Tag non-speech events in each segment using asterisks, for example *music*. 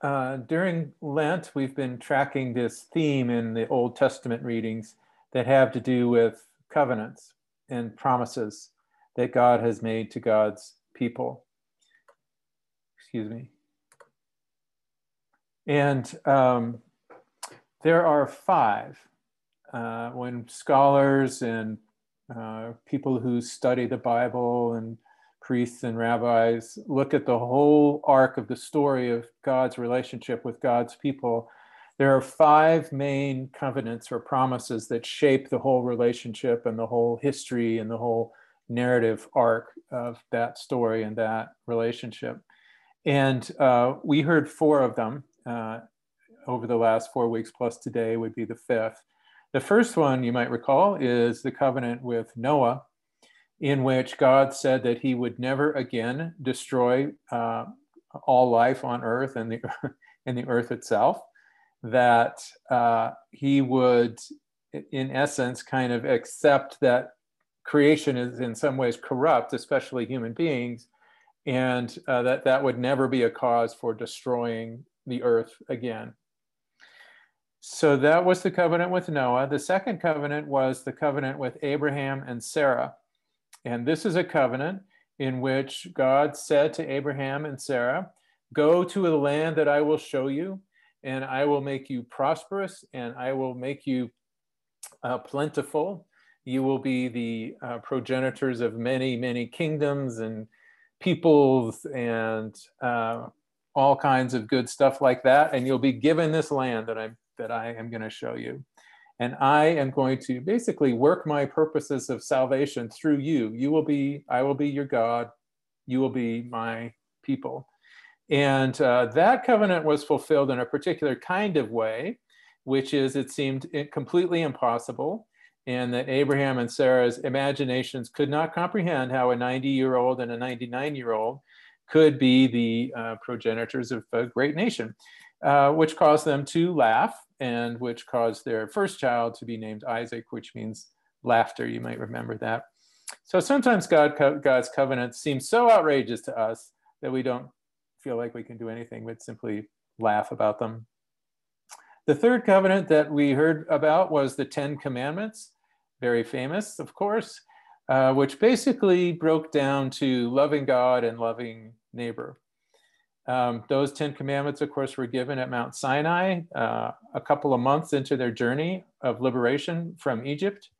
uh, during Lent, we've been tracking this theme in the Old Testament readings that have to do with covenants and promises that God has made to God's people. Excuse me. And um, there are five. Uh, when scholars and uh, people who study the Bible and priests and rabbis look at the whole arc of the story of God's relationship with God's people, there are five main covenants or promises that shape the whole relationship and the whole history and the whole narrative arc of that story and that relationship. And uh, we heard four of them uh, over the last four weeks, plus today would be the fifth. The first one, you might recall, is the covenant with Noah, in which God said that he would never again destroy uh, all life on earth and the, *laughs* and the earth itself, that uh, he would, in essence, kind of accept that creation is in some ways corrupt, especially human beings, and uh, that that would never be a cause for destroying the earth again. So that was the covenant with Noah. The second covenant was the covenant with Abraham and Sarah. And this is a covenant in which God said to Abraham and Sarah, Go to the land that I will show you, and I will make you prosperous, and I will make you uh, plentiful. You will be the uh, progenitors of many, many kingdoms and peoples and uh, all kinds of good stuff like that. And you'll be given this land that I'm that I am going to show you. And I am going to basically work my purposes of salvation through you. You will be, I will be your God. You will be my people. And uh, that covenant was fulfilled in a particular kind of way, which is it seemed completely impossible, and that Abraham and Sarah's imaginations could not comprehend how a 90 year old and a 99 year old could be the uh, progenitors of a great nation, uh, which caused them to laugh and which caused their first child to be named Isaac, which means laughter. You might remember that. So sometimes God, God's covenants seem so outrageous to us that we don't feel like we can do anything but simply laugh about them. The third covenant that we heard about was the Ten Commandments, very famous, of course, uh, which basically broke down to loving God and loving neighbor. Um, those Ten Commandments, of course, were given at Mount Sinai uh, a couple of months into their journey of liberation from Egypt.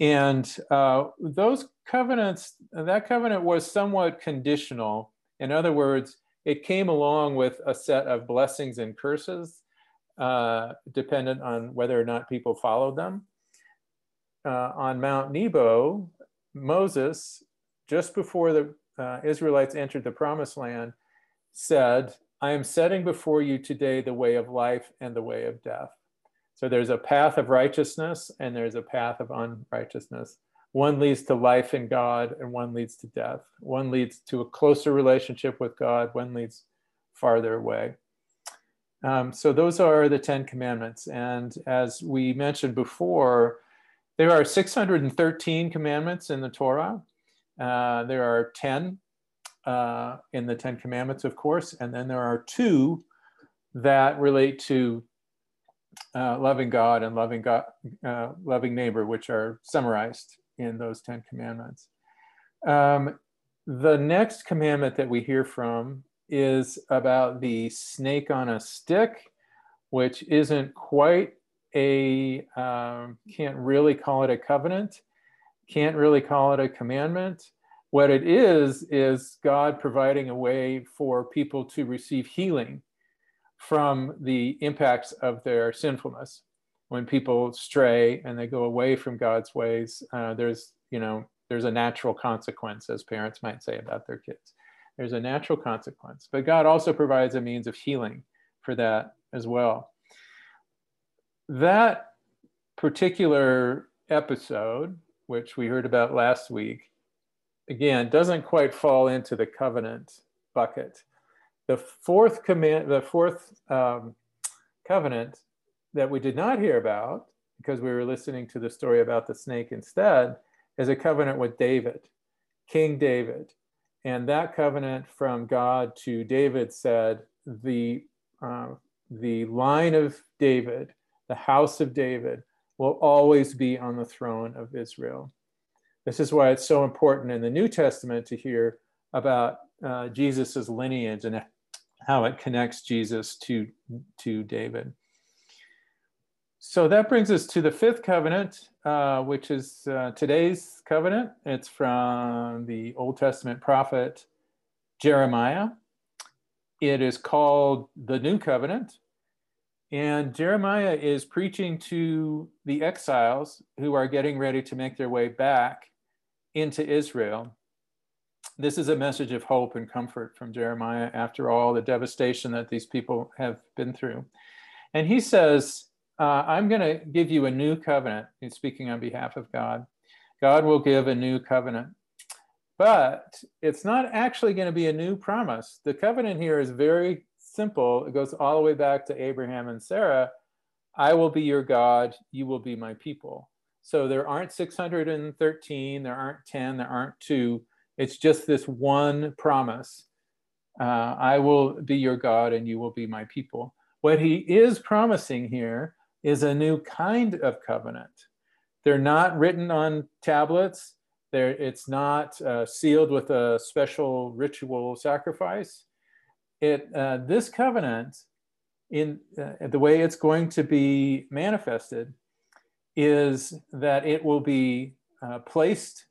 And uh, those covenants, that covenant was somewhat conditional. In other words, it came along with a set of blessings and curses, uh, dependent on whether or not people followed them. Uh, on Mount Nebo, Moses, just before the uh, Israelites entered the promised land, said, I am setting before you today the way of life and the way of death. So there's a path of righteousness and there's a path of unrighteousness. One leads to life in God and one leads to death. One leads to a closer relationship with God, one leads farther away. Um, so those are the Ten Commandments. And as we mentioned before, there are 613 commandments in the Torah. Uh, there are 10 uh, in the Ten Commandments, of course, and then there are two that relate to uh, loving God and loving God, uh, loving neighbor, which are summarized in those Ten Commandments. Um, the next commandment that we hear from is about the snake on a stick, which isn't quite a, um, can't really call it a covenant, can't really call it a commandment. What it is, is God providing a way for people to receive healing from the impacts of their sinfulness. When people stray and they go away from God's ways, uh, there's, you know, there's a natural consequence, as parents might say about their kids. There's a natural consequence. But God also provides a means of healing for that as well. That particular episode, which we heard about last week, again, doesn't quite fall into the covenant bucket. The fourth command, the fourth um, covenant that we did not hear about because we were listening to the story about the snake instead is a covenant with David, King David. And that covenant from God to David said, the uh, the line of David, the house of David, will always be on the throne of Israel. This is why it's so important in the New Testament to hear about uh, Jesus's lineage and how it connects Jesus to, to David. So that brings us to the fifth covenant, uh, which is uh, today's covenant. It's from the Old Testament prophet Jeremiah. It is called the New Covenant. And Jeremiah is preaching to the exiles who are getting ready to make their way back into Israel. This is a message of hope and comfort from Jeremiah after all the devastation that these people have been through. And he says, uh, I'm going to give you a new covenant. He's speaking on behalf of God. God will give a new covenant. But it's not actually going to be a new promise. The covenant here is very simple. It goes all the way back to Abraham and Sarah. I will be your God, you will be my people. So there aren't 613, there aren't 10, there aren't two. It's just this one promise uh, I will be your God and you will be my people. What he is promising here is a new kind of covenant. They're not written on tablets. They're, it's not uh, sealed with a special ritual sacrifice. It, uh, this covenant, in uh, the way it's going to be manifested, is that it will be uh, placed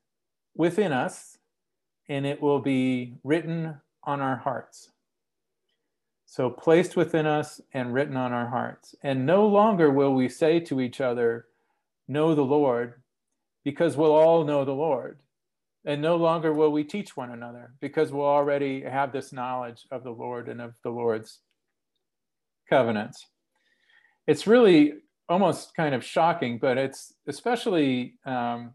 within us and it will be written on our hearts. So placed within us and written on our hearts. And no longer will we say to each other, Know the Lord, because we'll all know the Lord. And no longer will we teach one another, because we'll already have this knowledge of the Lord and of the Lord's covenants. It's really almost kind of shocking, but it's especially um,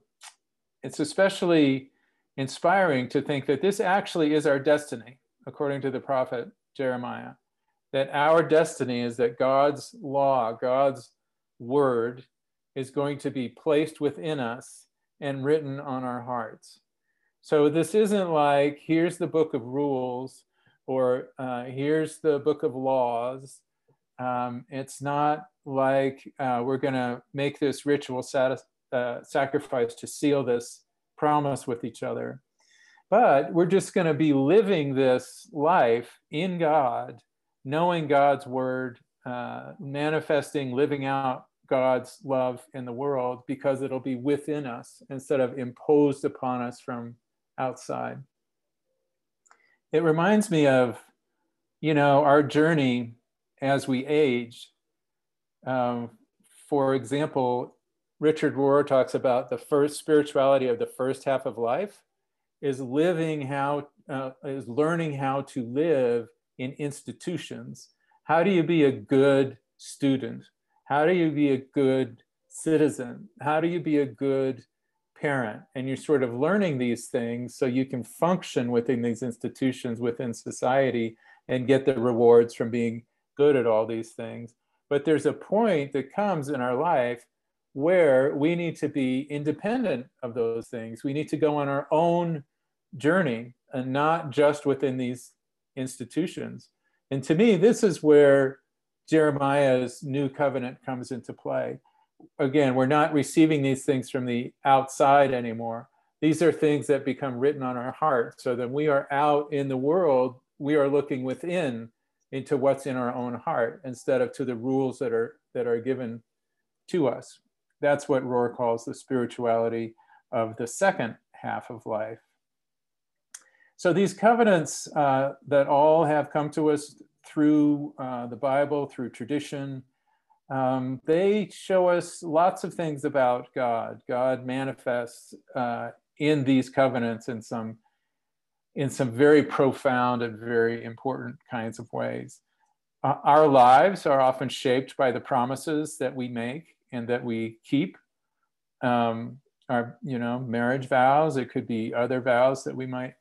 it's especially inspiring to think that this actually is our destiny, according to the prophet Jeremiah that our destiny is that God's law, God's word, is going to be placed within us and written on our hearts. So this isn't like, here's the book of rules or uh, here's the book of laws. Um, it's not like uh, we're going to make this ritual uh, sacrifice to seal this promise with each other. But we're just going to be living this life in God knowing God's word, uh, manifesting, living out God's love in the world because it'll be within us instead of imposed upon us from outside. It reminds me of, you know, our journey as we age. Um, for example, Richard Rohr talks about the first spirituality of the first half of life is living how, uh, is learning how to live in institutions. How do you be a good student? How do you be a good citizen? How do you be a good parent? And you're sort of learning these things so you can function within these institutions, within society, and get the rewards from being good at all these things. But there's a point that comes in our life where we need to be independent of those things. We need to go on our own journey and not just within these institutions. And to me, this is where Jeremiah's new covenant comes into play. Again, we're not receiving these things from the outside anymore. These are things that become written on our heart. So that we are out in the world, we are looking within into what's in our own heart instead of to the rules that are that are given to us. That's what Rohr calls the spirituality of the second half of life. So these covenants uh, that all have come to us through uh, the Bible, through tradition, um, they show us lots of things about God. God manifests uh, in these covenants in some in some very profound and very important kinds of ways. Uh, our lives are often shaped by the promises that we make and that we keep. Um, our, you know, marriage vows. It could be other vows that we might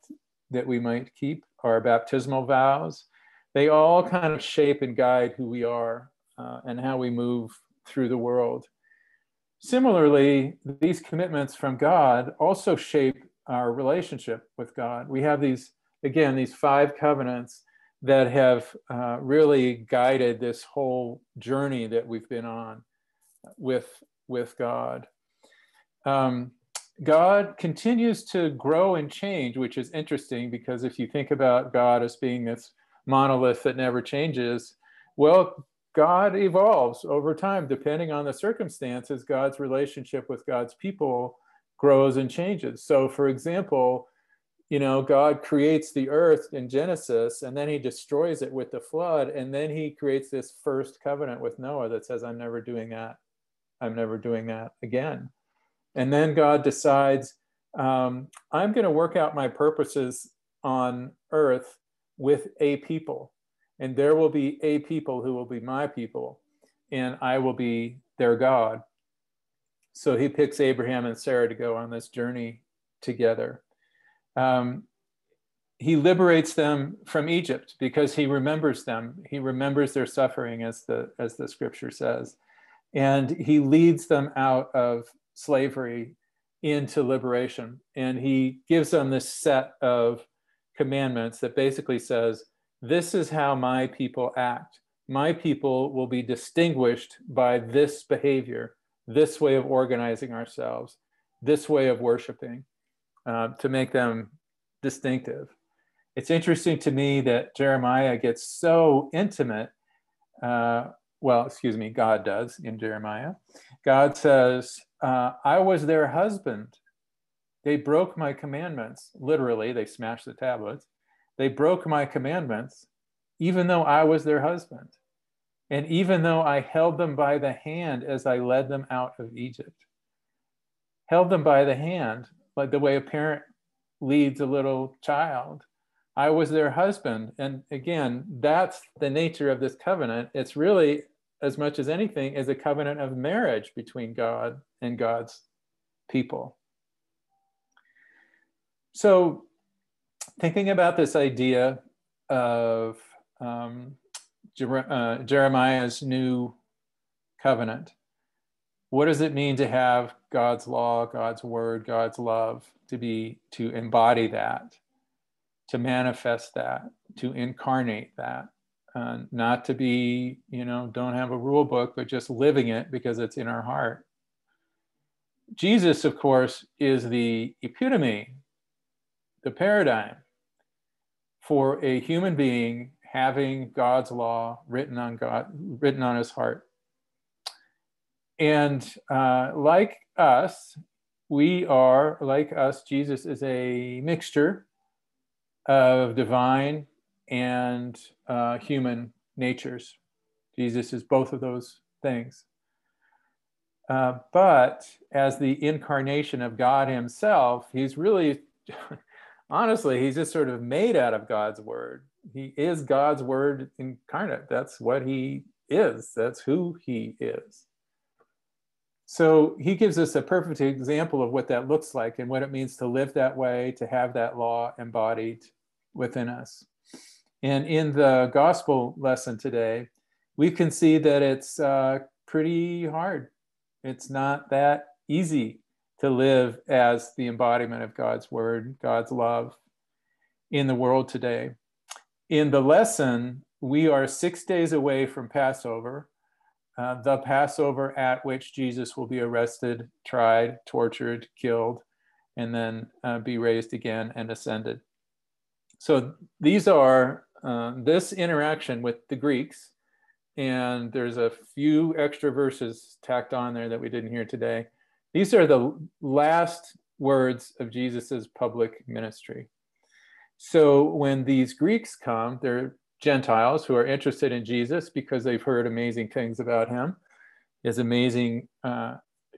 that we might keep, our baptismal vows, they all kind of shape and guide who we are uh, and how we move through the world. Similarly, these commitments from God also shape our relationship with God. We have these, again, these five covenants that have uh, really guided this whole journey that we've been on with, with God. Um, God continues to grow and change, which is interesting because if you think about God as being this monolith that never changes, well, God evolves over time, depending on the circumstances. God's relationship with God's people grows and changes. So, for example, you know, God creates the earth in Genesis and then he destroys it with the flood. And then he creates this first covenant with Noah that says, I'm never doing that. I'm never doing that again. And then God decides, um, I'm going to work out my purposes on earth with a people. And there will be a people who will be my people, and I will be their God. So he picks Abraham and Sarah to go on this journey together um, he liberates them from Egypt because he remembers them. He remembers their suffering, as the as the scripture says, and he leads them out of slavery into liberation. And he gives them this set of commandments that basically says, "This is how my people act. My people will be distinguished by this behavior, this way of organizing ourselves, this way of worshiping." Uh, to make them distinctive. It's interesting to me that Jeremiah gets so intimate. Uh, well, excuse me, God does in Jeremiah. God says, uh, I was their husband. They broke my commandments. Literally, they smashed the tablets. They broke my commandments, even though I was their husband. And even though I held them by the hand as I led them out of Egypt, held them by the hand like the way a parent leads a little child. I was their husband. And again, that's the nature of this covenant. It's really, as much as anything, is a covenant of marriage between God and God's people. So, thinking about this idea of um, Jer- uh, Jeremiah's new covenant, what does it mean to have God's law, God's word, God's love, to be to embody that, to manifest that, to incarnate that, uh, not to be, you know, don't have a rule book, but just living it because it's in our heart. Jesus, of course, is the epitome, the paradigm for a human being having God's law written on God, written on his heart and uh, like us, we are, like us, Jesus is a mixture of divine and uh, human natures. Jesus is both of those things. Uh, but as the incarnation of God Himself, He's really, *laughs* honestly, He's just sort of made out of God's Word. He is God's Word incarnate. That's what He is, that's who He is. So he gives us a perfect example of what that looks like and what it means to live that way, to have that law embodied within us. And in the gospel lesson today, we can see that it's uh, pretty hard. It's not that easy to live as the embodiment of God's word, God's love in the world today. In the lesson, we are six days away from Passover uh, the Passover at which Jesus will be arrested, tried, tortured, killed, and then uh, be raised again and ascended. So these are uh, this interaction with the Greeks, and there's a few extra verses tacked on there that we didn't hear today. These are the last words of Jesus's public ministry. So when these Greeks come, they're Gentiles who are interested in Jesus because they've heard amazing things about him. He's amazing. Uh,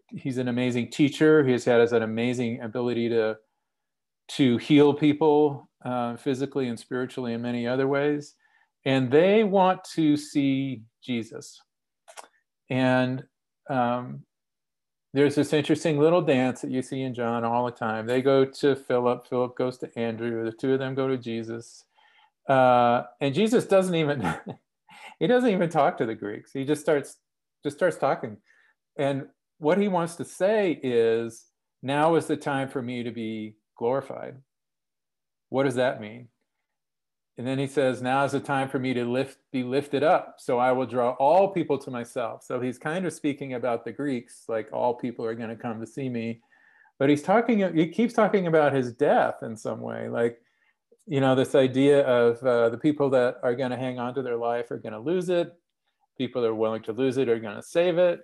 he's an amazing teacher. He's had an amazing ability to to heal people uh, physically and spiritually in many other ways, and they want to see Jesus. And um, there's this interesting little dance that you see in John all the time. They go to Philip. Philip goes to Andrew. The two of them go to Jesus uh, and Jesus doesn't even *laughs* he doesn't even talk to the Greeks. He just starts just starts talking. And what he wants to say is now is the time for me to be glorified. What does that mean? And then he says, Now is the time for me to lift, be lifted up. So I will draw all people to myself. So he's kind of speaking about the Greeks, like all people are going to come to see me. But he's talking, he keeps talking about his death in some way. Like, you know, this idea of uh, the people that are going to hang on to their life are going to lose it. People that are willing to lose it are going to save it.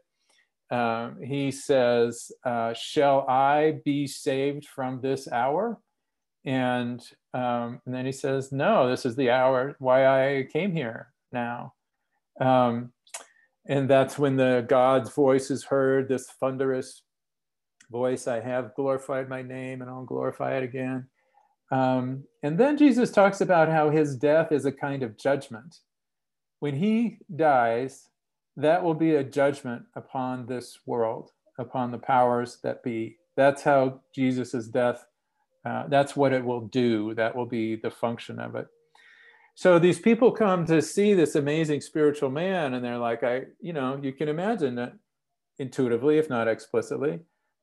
Um, he says, uh, Shall I be saved from this hour? And, um, and then he says, No, this is the hour why I came here now. Um, and that's when the God's voice is heard, this thunderous voice I have glorified my name and I'll glorify it again. Um, and then Jesus talks about how his death is a kind of judgment. When he dies, that will be a judgment upon this world, upon the powers that be. That's how Jesus' death uh, that's what it will do. That will be the function of it. So these people come to see this amazing spiritual man, and they're like, I, you know, you can imagine that intuitively, if not explicitly.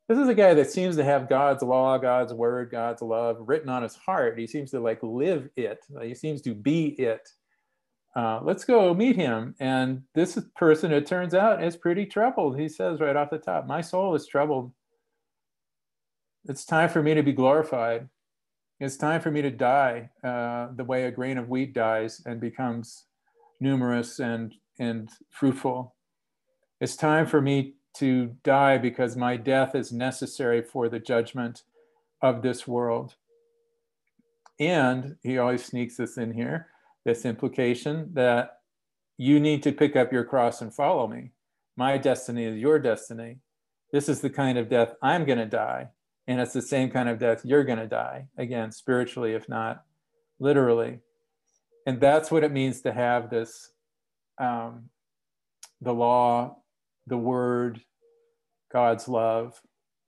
This is a guy that seems to have God's law, God's word, God's love written on his heart. He seems to like live it. He seems to be it. Uh, let's go meet him. And this person, it turns out, is pretty troubled. He says right off the top, My soul is troubled it's time for me to be glorified. It's time for me to die uh, the way a grain of wheat dies and becomes numerous and, and fruitful. It's time for me to die because my death is necessary for the judgment of this world. And he always sneaks this in here this implication that you need to pick up your cross and follow me. My destiny is your destiny. This is the kind of death I'm going to die and it's the same kind of death you're going to die again spiritually if not literally. And that's what it means to have this um, the law the word god's love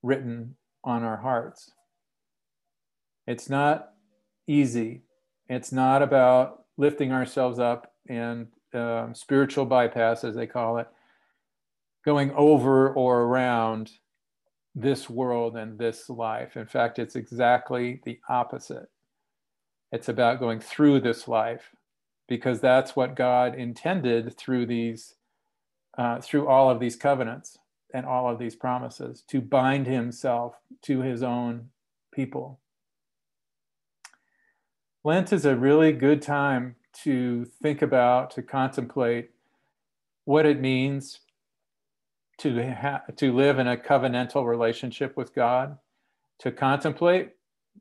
written on our hearts. It's not easy. It's not about lifting ourselves up and um, spiritual bypass as they call it going over or around this world and this life. In fact, it's exactly the opposite. It's about going through this life because that's what God intended through these, uh, through all of these covenants and all of these promises to bind himself to his own people. Lent is a really good time to think about, to contemplate what it means to, ha- to live in a covenantal relationship with God, to contemplate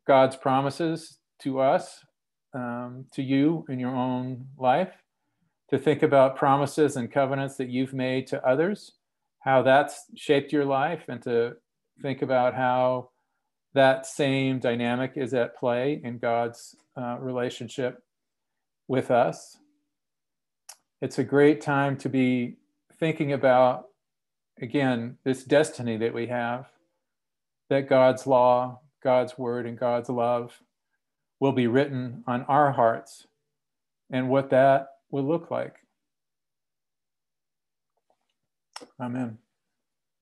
God's promises to us, um, to you in your own life, to think about promises and covenants that you've made to others, how that's shaped your life, and to think about how that same dynamic is at play in God's uh, relationship with us. It's a great time to be thinking about again, this destiny that we have, that God's law, God's word, and God's love will be written on our hearts and what that will look like. Amen.